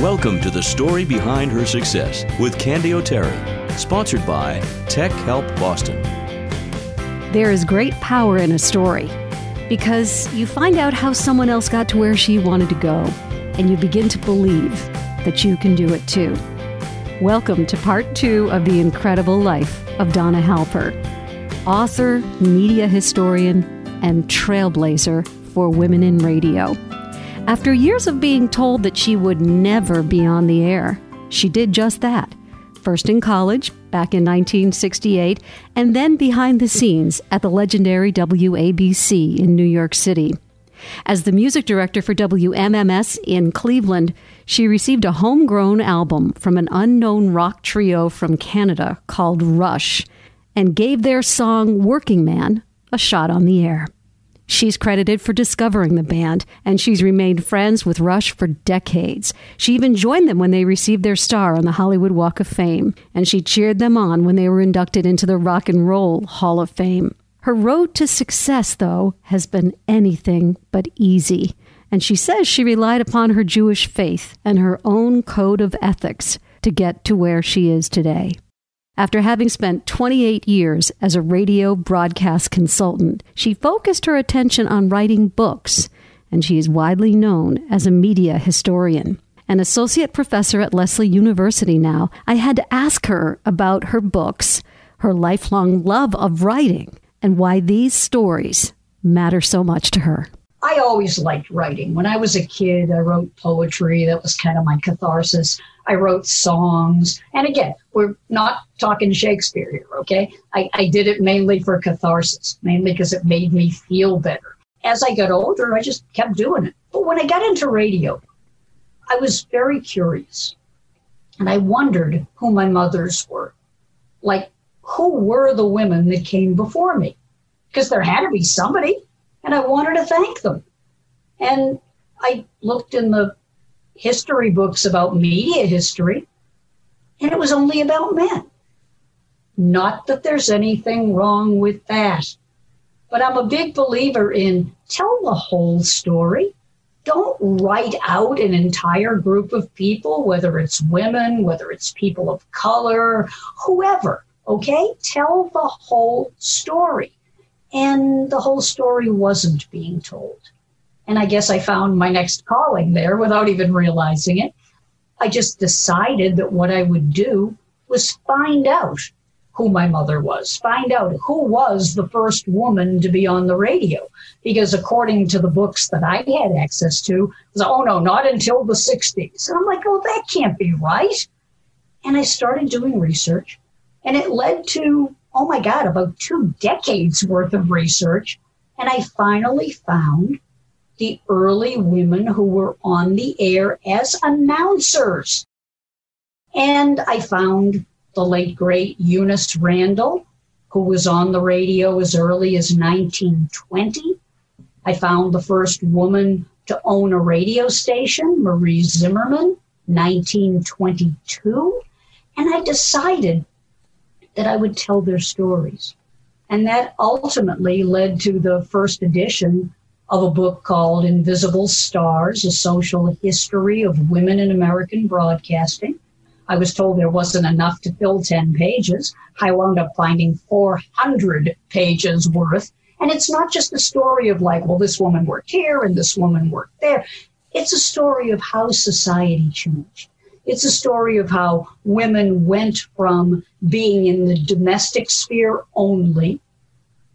Welcome to the story behind her success with Candy O'Terry, sponsored by Tech Help Boston. There is great power in a story because you find out how someone else got to where she wanted to go, and you begin to believe that you can do it too. Welcome to part two of The Incredible Life of Donna Halper, author, media historian, and trailblazer for women in radio. After years of being told that she would never be on the air, she did just that. First in college, back in 1968, and then behind the scenes at the legendary WABC in New York City. As the music director for WMMS in Cleveland, she received a homegrown album from an unknown rock trio from Canada called Rush and gave their song Working Man a shot on the air. She's credited for discovering the band, and she's remained friends with Rush for decades. She even joined them when they received their star on the Hollywood Walk of Fame, and she cheered them on when they were inducted into the Rock and Roll Hall of Fame. Her road to success, though, has been anything but easy, and she says she relied upon her Jewish faith and her own code of ethics to get to where she is today. After having spent 28 years as a radio broadcast consultant, she focused her attention on writing books, and she is widely known as a media historian. An associate professor at Lesley University now, I had to ask her about her books, her lifelong love of writing, and why these stories matter so much to her. I always liked writing. When I was a kid, I wrote poetry. That was kind of my catharsis. I wrote songs. And again, we're not talking Shakespeare here, okay? I, I did it mainly for catharsis, mainly because it made me feel better. As I got older, I just kept doing it. But when I got into radio, I was very curious. And I wondered who my mothers were. Like, who were the women that came before me? Because there had to be somebody and I wanted to thank them. And I looked in the history books about media history, and it was only about men. Not that there's anything wrong with that, but I'm a big believer in tell the whole story. Don't write out an entire group of people, whether it's women, whether it's people of color, whoever, okay? Tell the whole story and the whole story wasn't being told. And I guess I found my next calling there without even realizing it. I just decided that what I would do was find out who my mother was, find out who was the first woman to be on the radio. Because according to the books that I had access to, was, oh no, not until the 60s. And I'm like, oh, that can't be right. And I started doing research, and it led to oh my God, about two decades worth of research. And I finally found the early women who were on the air as announcers. And I found the late great Eunice Randall, who was on the radio as early as 1920. I found the first woman to own a radio station, Marie Zimmerman, 1922. And I decided that I would tell their stories. And that ultimately led to the first edition of a book called Invisible Stars A Social History of Women in American Broadcasting. I was told there wasn't enough to fill 10 pages. I wound up finding 400 pages worth. And it's not just a story of like, well, this woman worked here and this woman worked there. It's a story of how society changed. It's a story of how women went from being in the domestic sphere only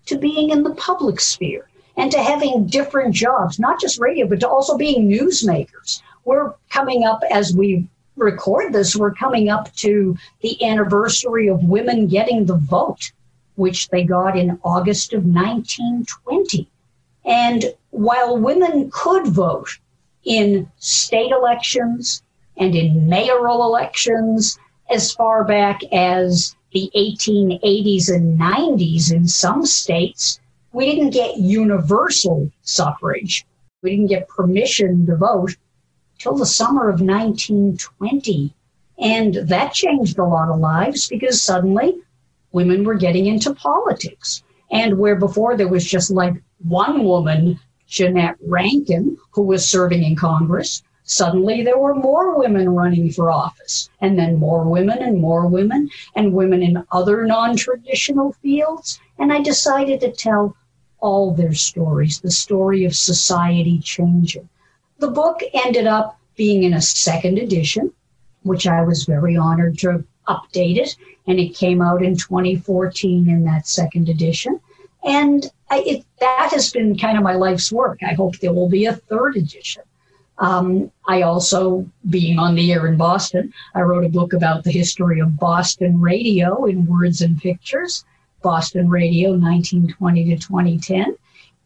to being in the public sphere and to having different jobs, not just radio, but to also being newsmakers. We're coming up as we record this, we're coming up to the anniversary of women getting the vote, which they got in August of 1920. And while women could vote in state elections, and in mayoral elections as far back as the 1880s and 90s in some states, we didn't get universal suffrage. We didn't get permission to vote till the summer of 1920. And that changed a lot of lives because suddenly women were getting into politics. And where before there was just like one woman, Jeannette Rankin, who was serving in Congress, Suddenly there were more women running for office, and then more women and more women, and women in other non traditional fields. And I decided to tell all their stories, the story of society changing. The book ended up being in a second edition, which I was very honored to update it, and it came out in 2014 in that second edition. And I, it, that has been kind of my life's work. I hope there will be a third edition. Um, I also, being on the air in Boston, I wrote a book about the history of Boston radio in words and pictures, Boston radio 1920 to 2010.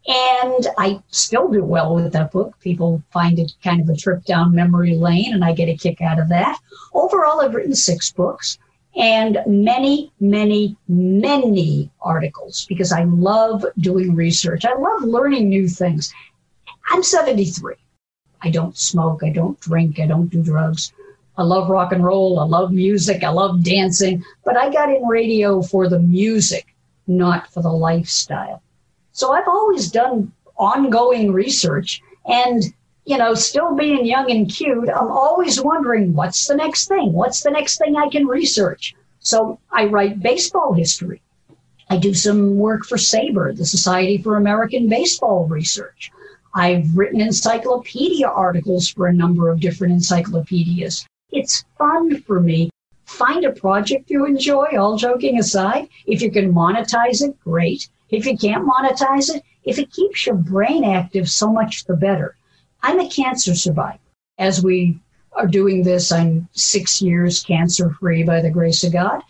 And I still do well with that book. People find it kind of a trip down memory lane, and I get a kick out of that. Overall, I've written six books and many, many, many articles because I love doing research. I love learning new things. I'm 73. I don't smoke. I don't drink. I don't do drugs. I love rock and roll. I love music. I love dancing. But I got in radio for the music, not for the lifestyle. So I've always done ongoing research. And you know, still being young and cute, I'm always wondering what's the next thing? What's the next thing I can research? So I write baseball history. I do some work for SABR, the Society for American Baseball Research. I've written encyclopedia articles for a number of different encyclopedias. It's fun for me. Find a project you enjoy, all joking aside. If you can monetize it, great. If you can't monetize it, if it keeps your brain active, so much the better. I'm a cancer survivor. As we are doing this, I'm six years cancer free by the grace of God.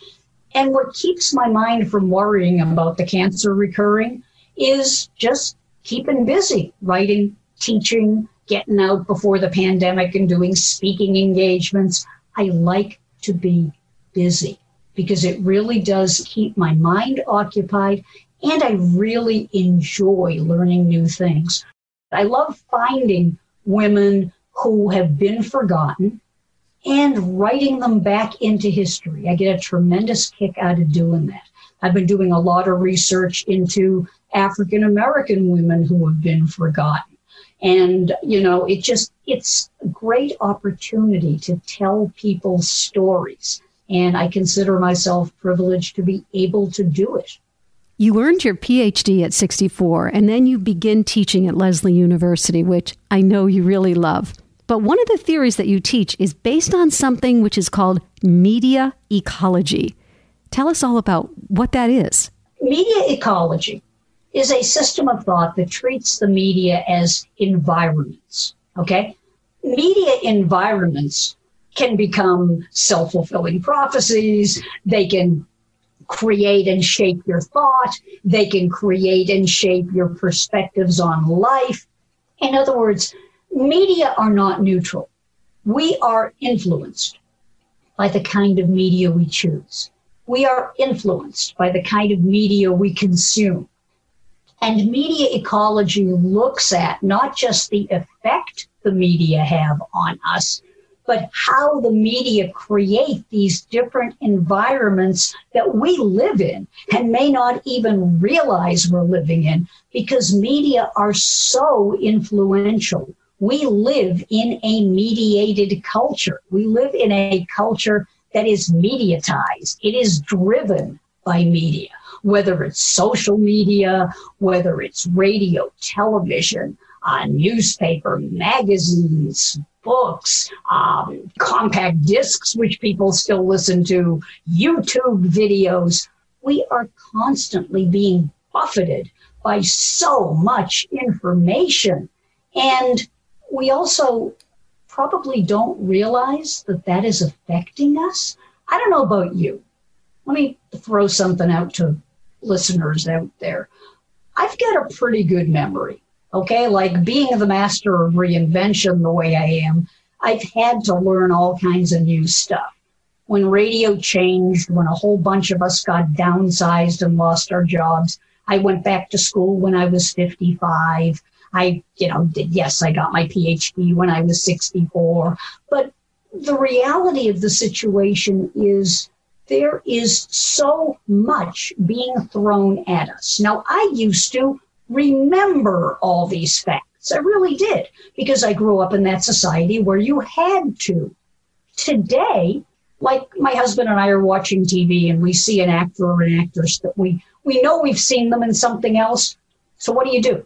And what keeps my mind from worrying about the cancer recurring is just keeping busy, writing, teaching, getting out before the pandemic and doing speaking engagements. I like to be busy because it really does keep my mind occupied and I really enjoy learning new things. I love finding women who have been forgotten and writing them back into history. I get a tremendous kick out of doing that. I've been doing a lot of research into African American women who have been forgotten. And, you know, it just, it's a great opportunity to tell people stories. And I consider myself privileged to be able to do it. You earned your PhD at 64, and then you begin teaching at Lesley University, which I know you really love. But one of the theories that you teach is based on something which is called media ecology. Tell us all about what that is. Media ecology is a system of thought that treats the media as environments. Okay? Media environments can become self fulfilling prophecies, they can create and shape your thought. They can create and shape your perspectives on life. In other words, media are not neutral. We are influenced by the kind of media we choose. We are influenced by the kind of media we consume. And media ecology looks at not just the effect the media have on us, but how the media create these different environments that we live in and may not even realize we're living in because media are so influential. We live in a mediated culture. We live in a culture that is mediatized. It is driven by media, whether it's social media, whether it's radio, television, uh, newspaper, magazines, books, um, compact discs, which people still listen to, YouTube videos. We are constantly being buffeted by so much information. And we also probably don't realize that that is affecting us. I don't know about you. Let me throw something out to listeners out there. I've got a pretty good memory. Okay, like being the master of reinvention the way I am, I've had to learn all kinds of new stuff. When radio changed, when a whole bunch of us got downsized and lost our jobs, I went back to school when I was 55. I, you know, did, yes, I got my PhD when I was 64. But the reality of the situation is there is so much being thrown at us. Now, I used to remember all these facts. I really did because I grew up in that society where you had to. Today, like my husband and I are watching TV and we see an actor or an actress that we, we know we've seen them in something else. So what do you do?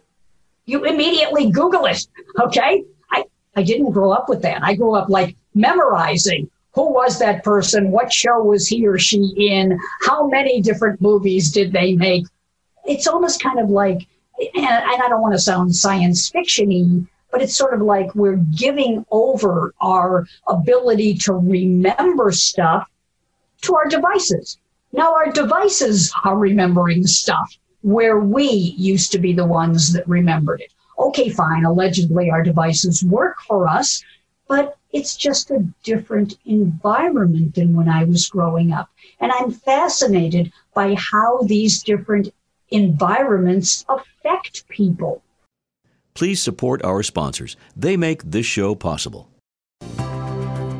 You immediately Google it. Okay. I, I didn't grow up with that. I grew up like memorizing who was that person? What show was he or she in? How many different movies did they make? It's almost kind of like, and I don't want to sound science fictiony, but it's sort of like we're giving over our ability to remember stuff to our devices. Now our devices are remembering stuff where we used to be the ones that remembered it. Okay, fine. Allegedly our devices work for us, but it's just a different environment than when I was growing up. And I'm fascinated by how these different environments affect people. Please support our sponsors. They make this show possible.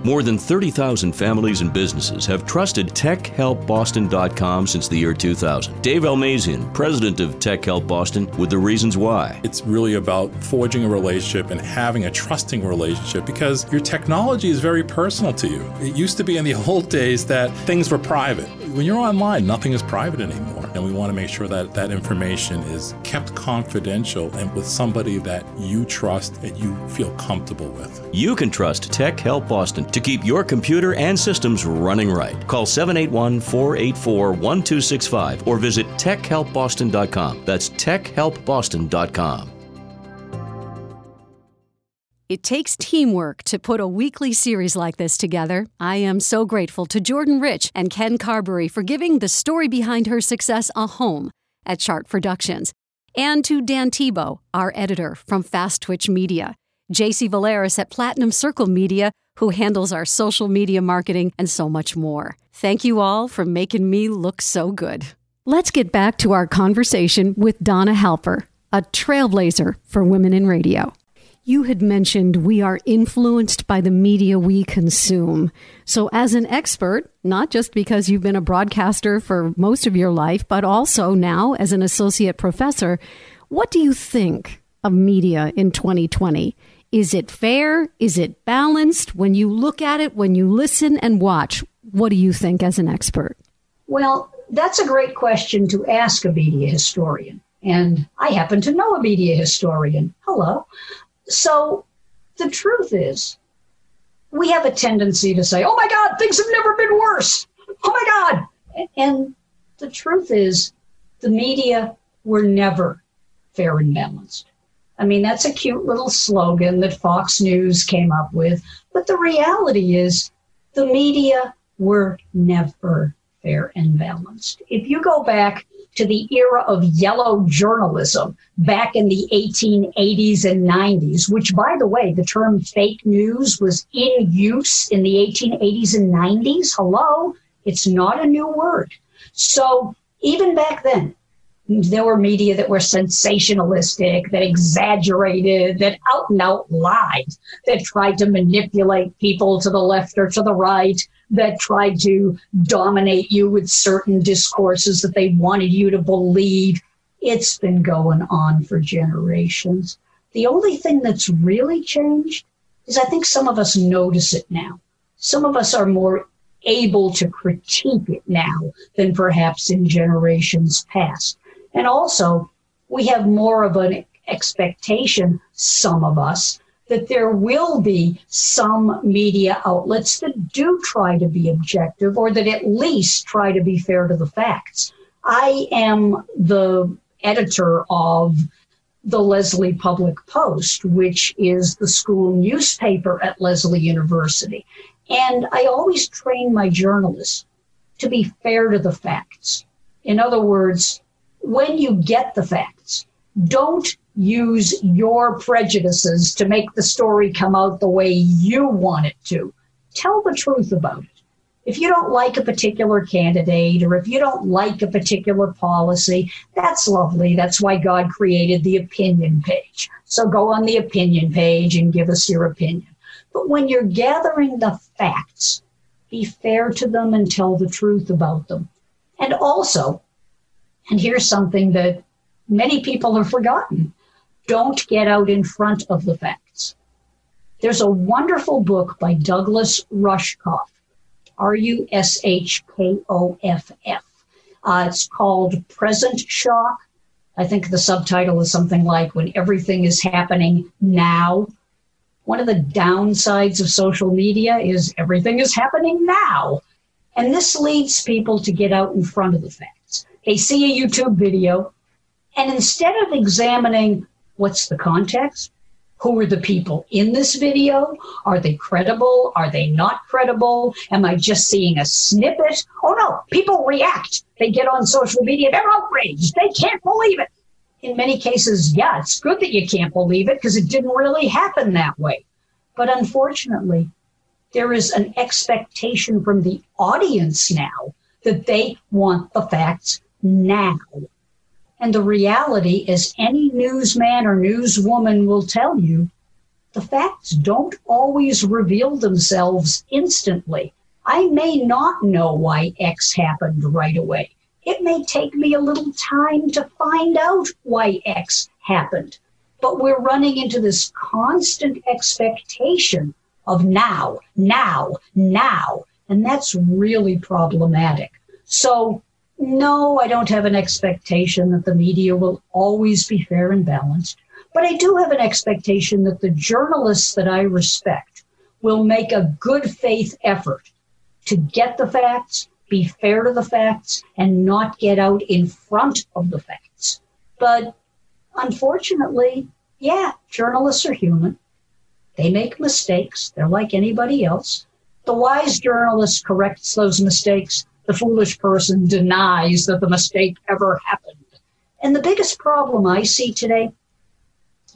More than 30,000 families and businesses have trusted TechHelpBoston.com since the year 2000. Dave Almazian, president of Tech Help Boston, with the reasons why. It's really about forging a relationship and having a trusting relationship because your technology is very personal to you. It used to be in the old days that things were private. When you're online, nothing is private anymore. And we want to make sure that that information is kept confidential and with somebody that you trust and you feel comfortable with. You can trust Tech Help Boston to keep your computer and systems running right. Call 781 484 1265 or visit techhelpboston.com. That's techhelpboston.com. It takes teamwork to put a weekly series like this together. I am so grateful to Jordan Rich and Ken Carberry for giving the story behind her success a home at Chart Productions, and to Dan Tebow, our editor from Fast Twitch Media, JC Valeris at Platinum Circle Media, who handles our social media marketing and so much more. Thank you all for making me look so good. Let's get back to our conversation with Donna Halper, a trailblazer for women in radio. You had mentioned we are influenced by the media we consume. So, as an expert, not just because you've been a broadcaster for most of your life, but also now as an associate professor, what do you think of media in 2020? Is it fair? Is it balanced? When you look at it, when you listen and watch, what do you think as an expert? Well, that's a great question to ask a media historian. And I happen to know a media historian. Hello. So the truth is, we have a tendency to say, oh my God, things have never been worse. Oh my God. And the truth is, the media were never fair and balanced. I mean, that's a cute little slogan that Fox News came up with. But the reality is, the media were never fair and balanced. If you go back to the era of yellow journalism back in the 1880s and 90s, which, by the way, the term fake news was in use in the 1880s and 90s. Hello, it's not a new word. So even back then, there were media that were sensationalistic, that exaggerated, that out and out lied, that tried to manipulate people to the left or to the right, that tried to dominate you with certain discourses that they wanted you to believe. It's been going on for generations. The only thing that's really changed is I think some of us notice it now. Some of us are more able to critique it now than perhaps in generations past. And also, we have more of an expectation, some of us, that there will be some media outlets that do try to be objective or that at least try to be fair to the facts. I am the editor of the Lesley Public Post, which is the school newspaper at Lesley University. And I always train my journalists to be fair to the facts. In other words, when you get the facts, don't use your prejudices to make the story come out the way you want it to. Tell the truth about it. If you don't like a particular candidate or if you don't like a particular policy, that's lovely. That's why God created the opinion page. So go on the opinion page and give us your opinion. But when you're gathering the facts, be fair to them and tell the truth about them. And also, and here's something that many people have forgotten don't get out in front of the facts. There's a wonderful book by Douglas Rushkoff, R U S H K O F F. Uh, it's called Present Shock. I think the subtitle is something like When Everything is Happening Now. One of the downsides of social media is everything is happening now. And this leads people to get out in front of the facts. They see a YouTube video, and instead of examining what's the context, who are the people in this video? Are they credible? Are they not credible? Am I just seeing a snippet? Oh no, people react. They get on social media, they're outraged. They can't believe it. In many cases, yeah, it's good that you can't believe it because it didn't really happen that way. But unfortunately, there is an expectation from the audience now that they want the facts now. And the reality, is, any newsman or newswoman will tell you, the facts don't always reveal themselves instantly. I may not know why X happened right away. It may take me a little time to find out why X happened. But we're running into this constant expectation of now, now, now. And that's really problematic. So, no, I don't have an expectation that the media will always be fair and balanced. But I do have an expectation that the journalists that I respect will make a good faith effort to get the facts, be fair to the facts, and not get out in front of the facts. But unfortunately, yeah, journalists are human. They make mistakes. They're like anybody else. The wise journalist corrects those mistakes. The foolish person denies that the mistake ever happened. And the biggest problem I see today,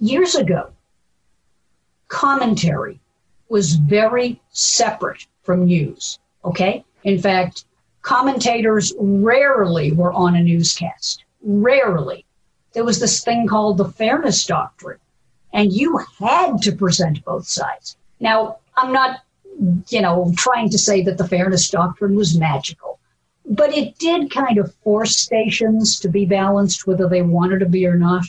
years ago, commentary was very separate from news. Okay? In fact, commentators rarely were on a newscast. Rarely. There was this thing called the fairness doctrine and you had to present both sides. Now, I'm not, you know, trying to say that the fairness doctrine was magical, but it did kind of force stations to be balanced whether they wanted to be or not.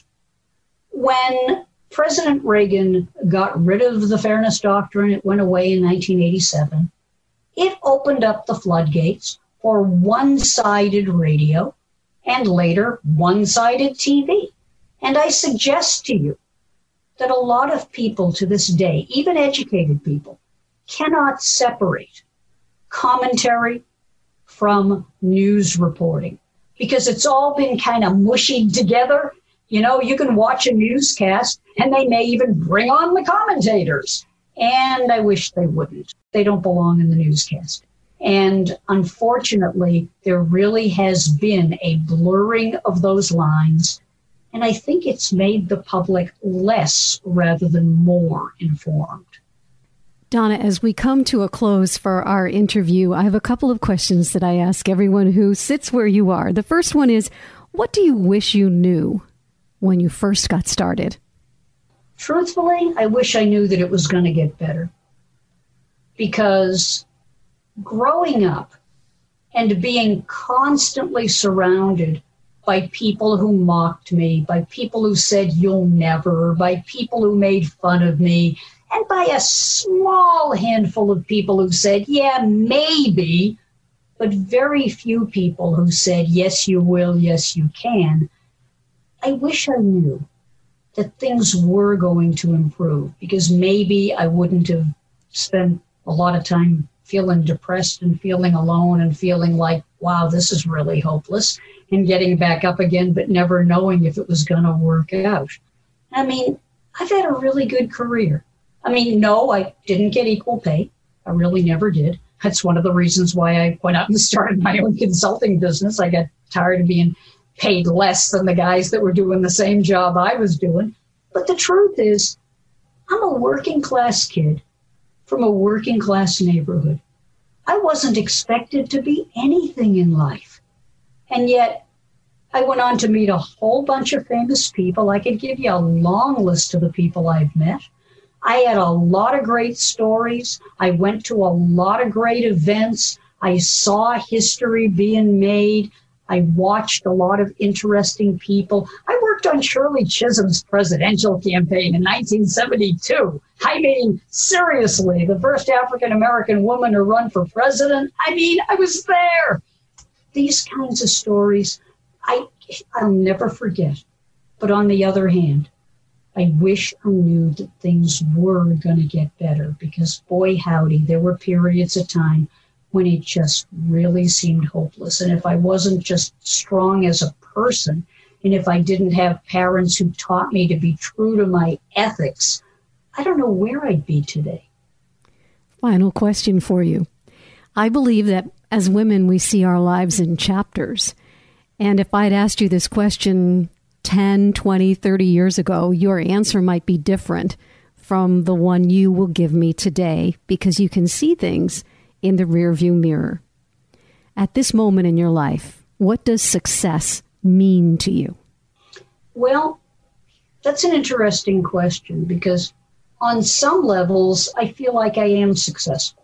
When President Reagan got rid of the fairness doctrine, it went away in 1987. It opened up the floodgates for one sided radio and later one sided TV. And I suggest to you that a lot of people to this day, even educated people, cannot separate commentary from news reporting because it's all been kind of mushied together. You know, you can watch a newscast and they may even bring on the commentators. And I wish they wouldn't. They don't belong in the newscast. And unfortunately, there really has been a blurring of those lines and I think it's made the public less rather than more informed. Donna, as we come to a close for our interview, I have a couple of questions that I ask everyone who sits where you are. The first one is What do you wish you knew when you first got started? Truthfully, I wish I knew that it was going to get better. Because growing up and being constantly surrounded by people who mocked me, by people who said you'll never, by people who made fun of me, and by a small handful of people who said, yeah, maybe, but very few people who said, yes, you will, yes, you can. I wish I knew that things were going to improve because maybe I wouldn't have spent a lot of time feeling depressed and feeling alone and feeling like, wow, this is really hopeless and getting back up again, but never knowing if it was going to work out. I mean, I've had a really good career. I mean, no, I didn't get equal pay. I really never did. That's one of the reasons why I went out and started my own consulting business. I got tired of being paid less than the guys that were doing the same job I was doing. But the truth is, I'm a working class kid from a working class neighborhood. I wasn't expected to be anything in life. And yet, I went on to meet a whole bunch of famous people. I could give you a long list of the people I've met. I had a lot of great stories. I went to a lot of great events. I saw history being made. I watched a lot of interesting people. I worked on Shirley Chisholm's presidential campaign in 1972. I mean, seriously, the first African American woman to run for president. I mean, I was there. These kinds of stories, I, I'll never forget. But on the other hand, I wish I knew that things were going to get better because, boy, howdy, there were periods of time when it just really seemed hopeless. And if I wasn't just strong as a person, and if I didn't have parents who taught me to be true to my ethics, I don't know where I'd be today. Final question for you. I believe that as women, we see our lives in chapters. And if I'd asked you this question 10, 20, 30 years ago, your answer might be different from the one you will give me today because you can see things in the rearview mirror. At this moment in your life, what does success mean to you? Well, that's an interesting question because on some levels, I feel like I am successful.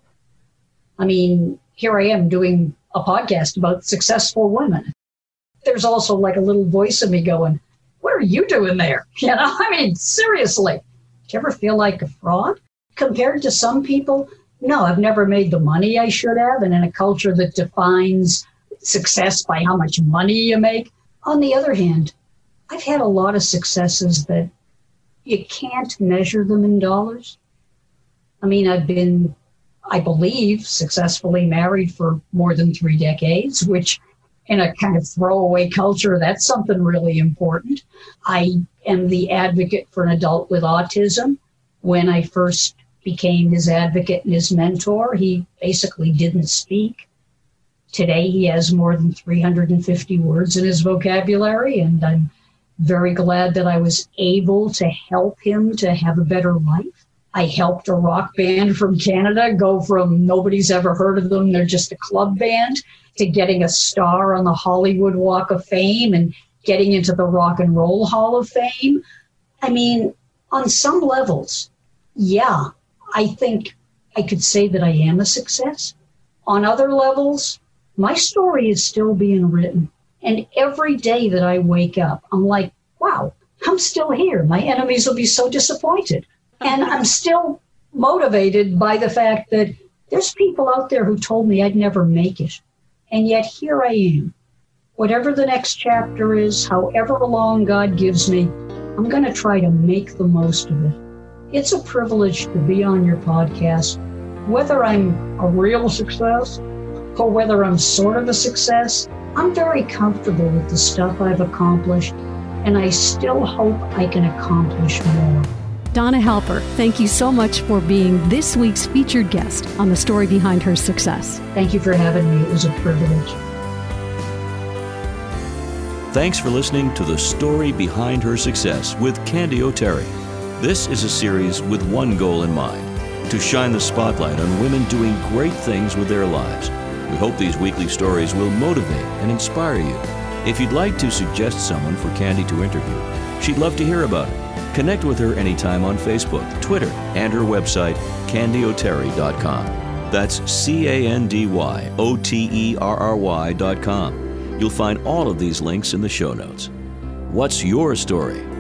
I mean, here I am doing a podcast about successful women. There's also like a little voice of me going, what are you doing there? You know, I mean, seriously, do you ever feel like a fraud? Compared to some people, no, I've never made the money I should have. And in a culture that defines success by how much money you make, on the other hand, I've had a lot of successes that you can't measure them in dollars. I mean, I've been, I believe, successfully married for more than three decades, which in a kind of throwaway culture, that's something really important. I am the advocate for an adult with autism. When I first became his advocate and his mentor, he basically didn't speak. Today, he has more than 350 words in his vocabulary, and I'm very glad that I was able to help him to have a better life. I helped a rock band from Canada go from nobody's ever heard of them, they're just a club band, to getting a star on the Hollywood Walk of Fame and getting into the Rock and Roll Hall of Fame. I mean, on some levels, yeah, I think I could say that I am a success. On other levels, my story is still being written. And every day that I wake up, I'm like, wow, I'm still here. My enemies will be so disappointed. And I'm still motivated by the fact that there's people out there who told me I'd never make it. And yet here I am. Whatever the next chapter is, however long God gives me, I'm going to try to make the most of it. It's a privilege to be on your podcast, whether I'm a real success or whether I'm sort of a success. I'm very comfortable with the stuff I've accomplished, and I still hope I can accomplish more. Donna Halper, thank you so much for being this week's featured guest on the story behind her success. Thank you for having me. It was a privilege. Thanks for listening to The Story Behind Her Success with Candy O'Terry. This is a series with one goal in mind to shine the spotlight on women doing great things with their lives. We hope these weekly stories will motivate and inspire you. If you'd like to suggest someone for Candy to interview, she'd love to hear about it. Connect with her anytime on Facebook, Twitter, and her website, candyoterry.com. That's C A N D Y O T E R R Y.com. You'll find all of these links in the show notes. What's your story?